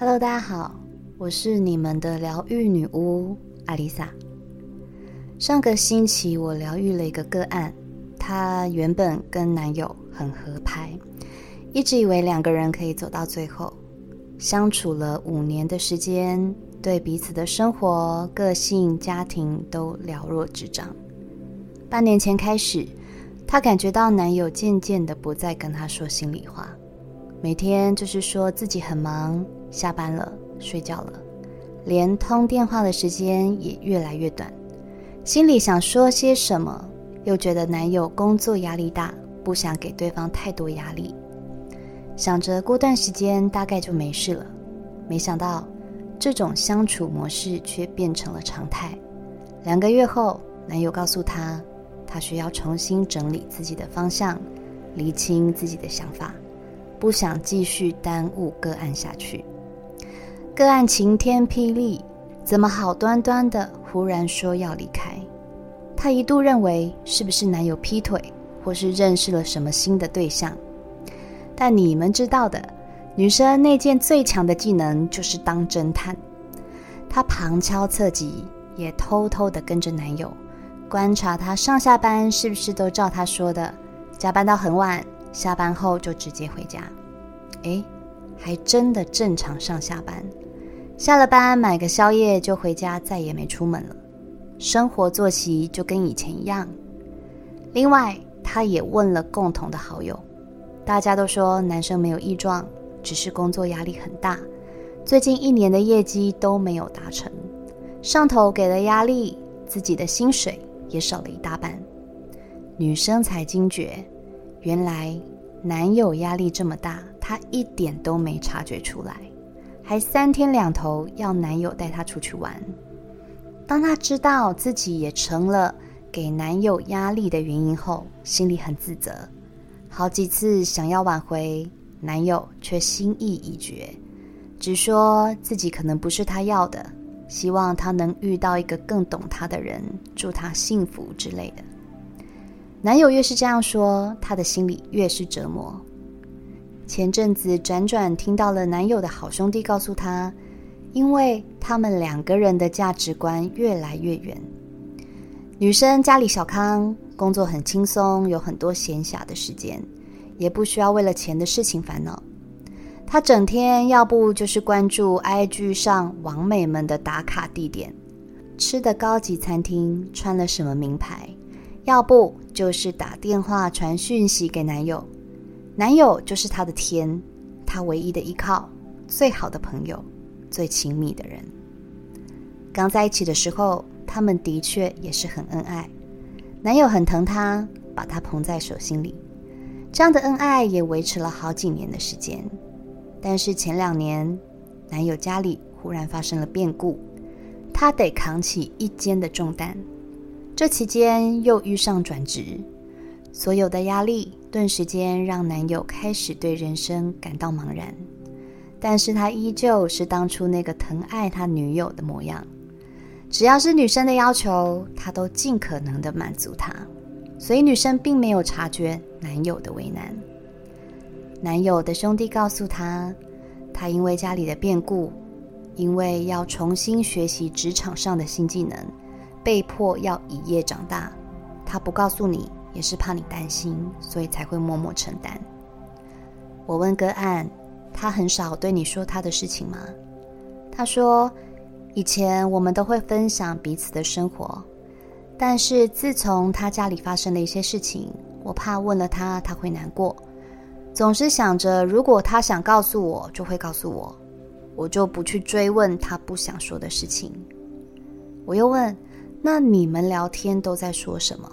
Hello，大家好，我是你们的疗愈女巫阿丽萨。上个星期我疗愈了一个个案，她原本跟男友很合拍，一直以为两个人可以走到最后。相处了五年的时间，对彼此的生活、个性、家庭都了若指掌。半年前开始，她感觉到男友渐渐的不再跟她说心里话，每天就是说自己很忙。下班了，睡觉了，连通电话的时间也越来越短。心里想说些什么，又觉得男友工作压力大，不想给对方太多压力。想着过段时间大概就没事了，没想到这种相处模式却变成了常态。两个月后，男友告诉她，他需要重新整理自己的方向，理清自己的想法，不想继续耽误个案下去。个案晴天霹雳，怎么好端端的忽然说要离开？她一度认为是不是男友劈腿，或是认识了什么新的对象？但你们知道的，女生那件最强的技能就是当侦探。她旁敲侧击，也偷偷的跟着男友，观察他上下班是不是都照他说的，加班到很晚，下班后就直接回家。哎，还真的正常上下班。下了班买个宵夜就回家，再也没出门了。生活作息就跟以前一样。另外，他也问了共同的好友，大家都说男生没有异状，只是工作压力很大，最近一年的业绩都没有达成，上头给了压力，自己的薪水也少了一大半。女生才惊觉，原来男友压力这么大，她一点都没察觉出来。还三天两头要男友带她出去玩。当她知道自己也成了给男友压力的原因后，心里很自责。好几次想要挽回，男友却心意已决，只说自己可能不是他要的，希望他能遇到一个更懂他的人，祝他幸福之类的。男友越是这样说，她的心里越是折磨。前阵子辗转听到了男友的好兄弟告诉他，因为他们两个人的价值观越来越远。女生家里小康，工作很轻松，有很多闲暇的时间，也不需要为了钱的事情烦恼。她整天要不就是关注 IG 上网美们的打卡地点，吃的高级餐厅，穿了什么名牌，要不就是打电话传讯息给男友。男友就是她的天，她唯一的依靠，最好的朋友，最亲密的人。刚在一起的时候，他们的确也是很恩爱。男友很疼她，把她捧在手心里，这样的恩爱也维持了好几年的时间。但是前两年，男友家里忽然发生了变故，她得扛起一肩的重担。这期间又遇上转职。所有的压力顿时间让男友开始对人生感到茫然，但是他依旧是当初那个疼爱他女友的模样。只要是女生的要求，他都尽可能的满足她，所以女生并没有察觉男友的为难。男友的兄弟告诉他，他因为家里的变故，因为要重新学习职场上的新技能，被迫要一夜长大。他不告诉你。也是怕你担心，所以才会默默承担。我问个案，他很少对你说他的事情吗？他说，以前我们都会分享彼此的生活，但是自从他家里发生了一些事情，我怕问了他他会难过，总是想着如果他想告诉我，就会告诉我，我就不去追问他不想说的事情。我又问，那你们聊天都在说什么？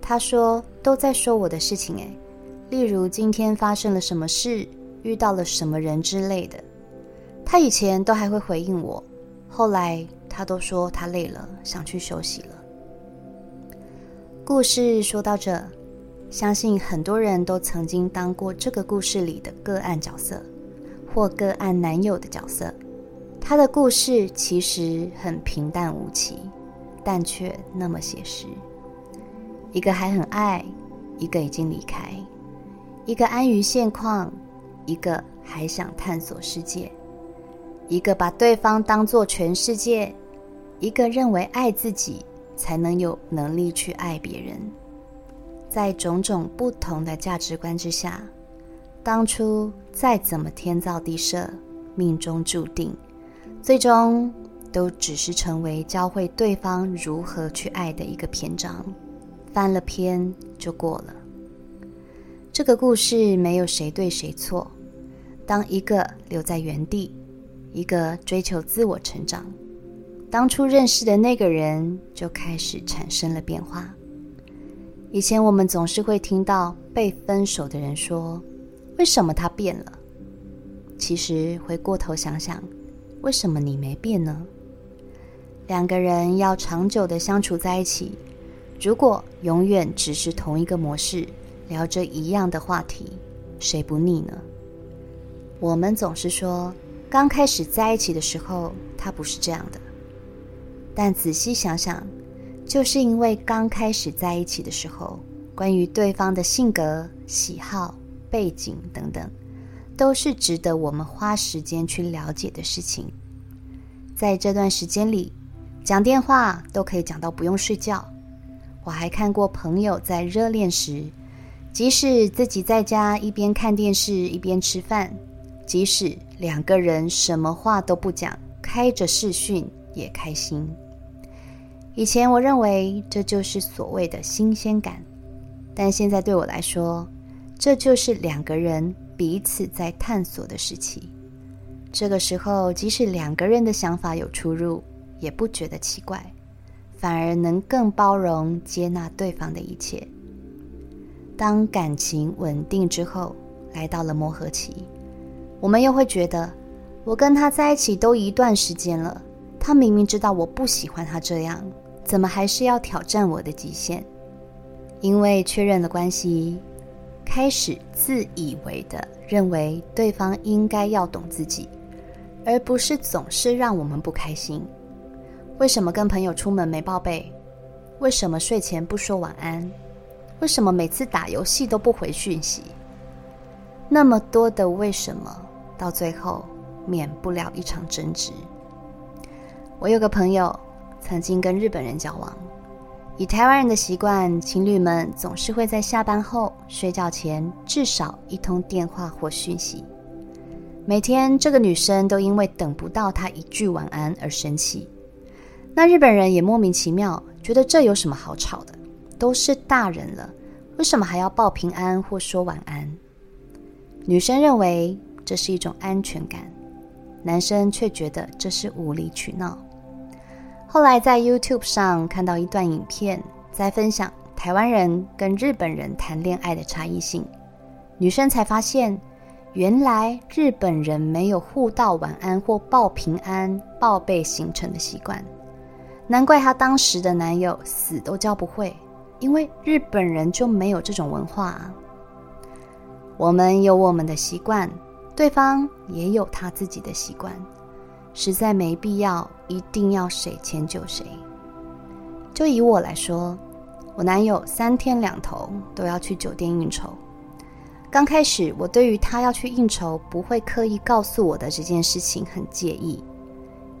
他说：“都在说我的事情，诶，例如今天发生了什么事，遇到了什么人之类的。他以前都还会回应我，后来他都说他累了，想去休息了。”故事说到这，相信很多人都曾经当过这个故事里的个案角色，或个案男友的角色。他的故事其实很平淡无奇，但却那么写实。一个还很爱，一个已经离开；一个安于现况，一个还想探索世界。一个把对方当做全世界，一个认为爱自己才能有能力去爱别人。在种种不同的价值观之下，当初再怎么天造地设、命中注定，最终都只是成为教会对方如何去爱的一个篇章，翻了篇就过了。这个故事没有谁对谁错。当一个留在原地，一个追求自我成长，当初认识的那个人就开始产生了变化。以前我们总是会听到被分手的人说：“为什么他变了？”其实回过头想想，为什么你没变呢？两个人要长久的相处在一起，如果永远只是同一个模式，聊着一样的话题，谁不腻呢？我们总是说，刚开始在一起的时候，他不是这样的。但仔细想想。就是因为刚开始在一起的时候，关于对方的性格、喜好、背景等等，都是值得我们花时间去了解的事情。在这段时间里，讲电话都可以讲到不用睡觉。我还看过朋友在热恋时，即使自己在家一边看电视一边吃饭，即使两个人什么话都不讲，开着视讯也开心。以前我认为这就是所谓的新鲜感，但现在对我来说，这就是两个人彼此在探索的时期。这个时候，即使两个人的想法有出入，也不觉得奇怪，反而能更包容接纳对方的一切。当感情稳定之后，来到了磨合期，我们又会觉得，我跟他在一起都一段时间了，他明明知道我不喜欢他这样。怎么还是要挑战我的极限？因为确认了关系，开始自以为的认为对方应该要懂自己，而不是总是让我们不开心。为什么跟朋友出门没报备？为什么睡前不说晚安？为什么每次打游戏都不回讯息？那么多的为什么，到最后免不了一场争执。我有个朋友。曾经跟日本人交往，以台湾人的习惯，情侣们总是会在下班后、睡觉前至少一通电话或讯息。每天，这个女生都因为等不到他一句晚安而生气。那日本人也莫名其妙，觉得这有什么好吵的？都是大人了，为什么还要报平安或说晚安？女生认为这是一种安全感，男生却觉得这是无理取闹。后来在 YouTube 上看到一段影片，在分享台湾人跟日本人谈恋爱的差异性，女生才发现，原来日本人没有互道晚安或报平安、报备行程的习惯，难怪她当时的男友死都教不会，因为日本人就没有这种文化啊。我们有我们的习惯，对方也有他自己的习惯。实在没必要，一定要谁迁就谁。就以我来说，我男友三天两头都要去酒店应酬。刚开始，我对于他要去应酬不会刻意告诉我的这件事情很介意，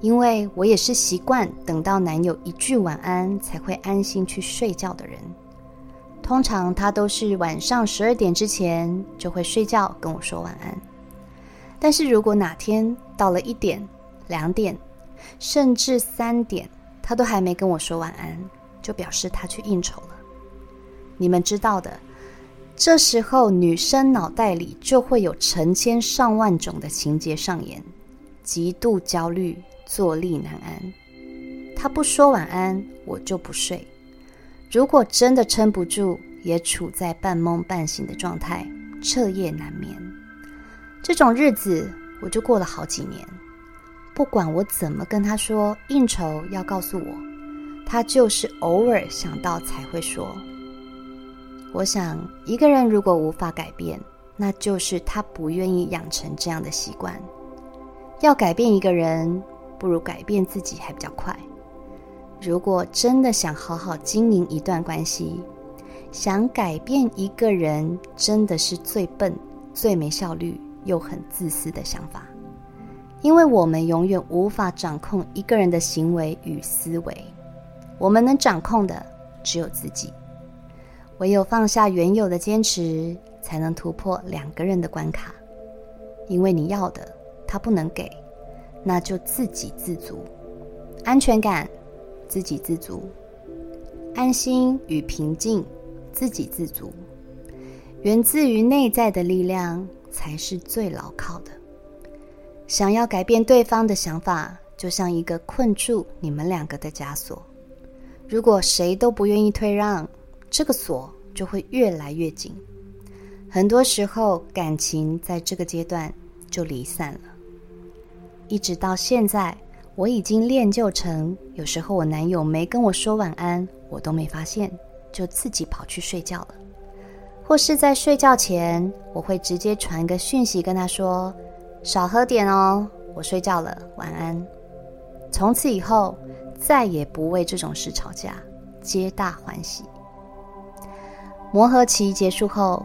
因为我也是习惯等到男友一句晚安才会安心去睡觉的人。通常他都是晚上十二点之前就会睡觉跟我说晚安。但是如果哪天到了一点，两点，甚至三点，他都还没跟我说晚安，就表示他去应酬了。你们知道的，这时候女生脑袋里就会有成千上万种的情节上演，极度焦虑，坐立难安。他不说晚安，我就不睡。如果真的撑不住，也处在半梦半醒的状态，彻夜难眠。这种日子，我就过了好几年。不管我怎么跟他说应酬要告诉我，他就是偶尔想到才会说。我想，一个人如果无法改变，那就是他不愿意养成这样的习惯。要改变一个人，不如改变自己还比较快。如果真的想好好经营一段关系，想改变一个人，真的是最笨、最没效率又很自私的想法。因为我们永远无法掌控一个人的行为与思维，我们能掌控的只有自己。唯有放下原有的坚持，才能突破两个人的关卡。因为你要的他不能给，那就自给自足。安全感，自给自足；安心与平静，自给自足。源自于内在的力量，才是最牢靠的。想要改变对方的想法，就像一个困住你们两个的枷锁。如果谁都不愿意退让，这个锁就会越来越紧。很多时候，感情在这个阶段就离散了。一直到现在，我已经练就成，有时候我男友没跟我说晚安，我都没发现，就自己跑去睡觉了。或是在睡觉前，我会直接传个讯息跟他说：“少喝点哦，我睡觉了，晚安。”从此以后，再也不为这种事吵架，皆大欢喜。磨合期结束后，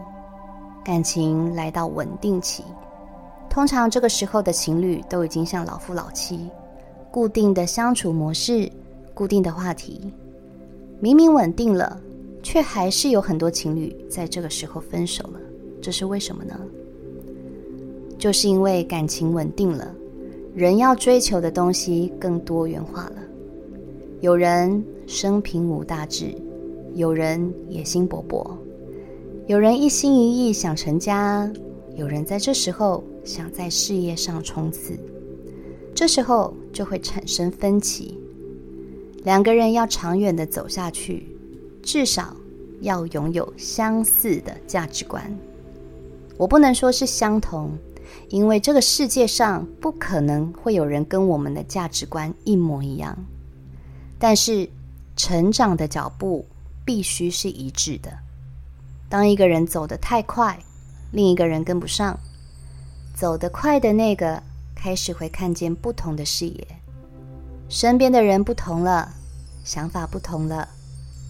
感情来到稳定期。通常这个时候的情侣都已经像老夫老妻，固定的相处模式，固定的话题，明明稳定了。却还是有很多情侣在这个时候分手了，这是为什么呢？就是因为感情稳定了，人要追求的东西更多元化了。有人生平无大志，有人野心勃勃，有人一心一意想成家，有人在这时候想在事业上冲刺，这时候就会产生分歧。两个人要长远的走下去。至少要拥有相似的价值观。我不能说是相同，因为这个世界上不可能会有人跟我们的价值观一模一样。但是，成长的脚步必须是一致的。当一个人走得太快，另一个人跟不上，走得快的那个开始会看见不同的视野，身边的人不同了，想法不同了。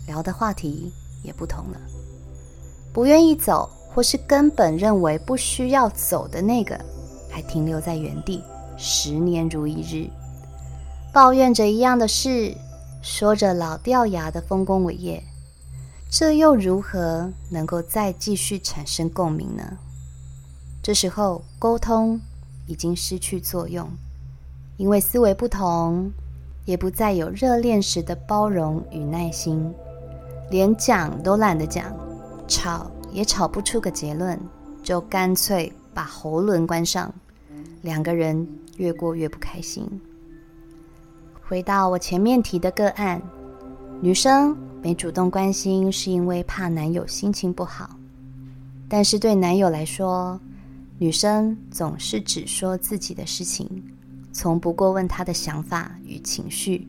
聊的话题也不同了，不愿意走，或是根本认为不需要走的那个，还停留在原地，十年如一日，抱怨着一样的事，说着老掉牙的丰功伟业，这又如何能够再继续产生共鸣呢？这时候沟通已经失去作用，因为思维不同，也不再有热恋时的包容与耐心。连讲都懒得讲，吵也吵不出个结论，就干脆把喉轮关上，两个人越过越不开心。回到我前面提的个案，女生没主动关心是因为怕男友心情不好，但是对男友来说，女生总是只说自己的事情，从不过问他的想法与情绪。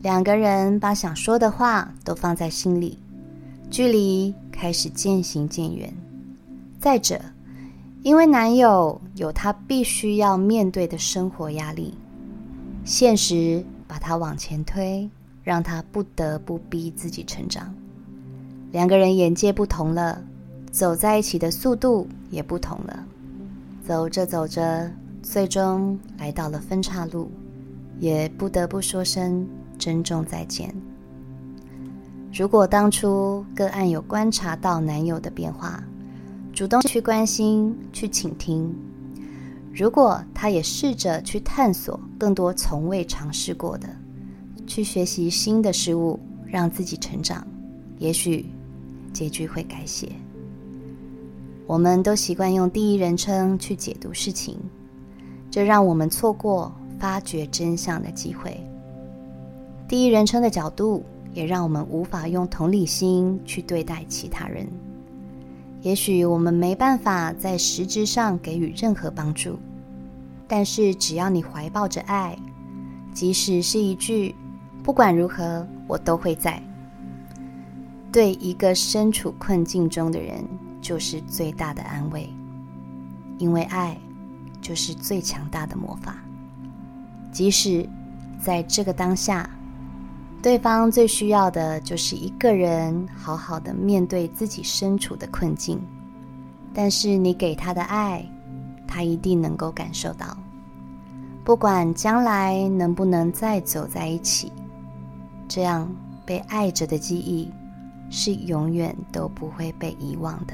两个人把想说的话都放在心里，距离开始渐行渐远。再者，因为男友有他必须要面对的生活压力，现实把他往前推，让他不得不逼自己成长。两个人眼界不同了，走在一起的速度也不同了。走着走着，最终来到了分岔路，也不得不说声。珍重再见。如果当初个案有观察到男友的变化，主动去关心、去倾听；如果他也试着去探索更多从未尝试过的，去学习新的事物，让自己成长，也许结局会改写。我们都习惯用第一人称去解读事情，这让我们错过发掘真相的机会。第一人称的角度，也让我们无法用同理心去对待其他人。也许我们没办法在实质上给予任何帮助，但是只要你怀抱着爱，即使是一句“不管如何，我都会在”，对一个身处困境中的人，就是最大的安慰。因为爱，就是最强大的魔法。即使在这个当下。对方最需要的就是一个人好好的面对自己身处的困境，但是你给他的爱，他一定能够感受到。不管将来能不能再走在一起，这样被爱着的记忆是永远都不会被遗忘的。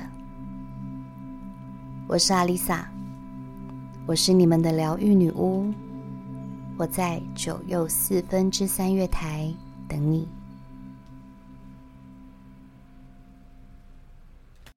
我是阿丽萨，我是你们的疗愈女巫，我在九又四分之三月台等你。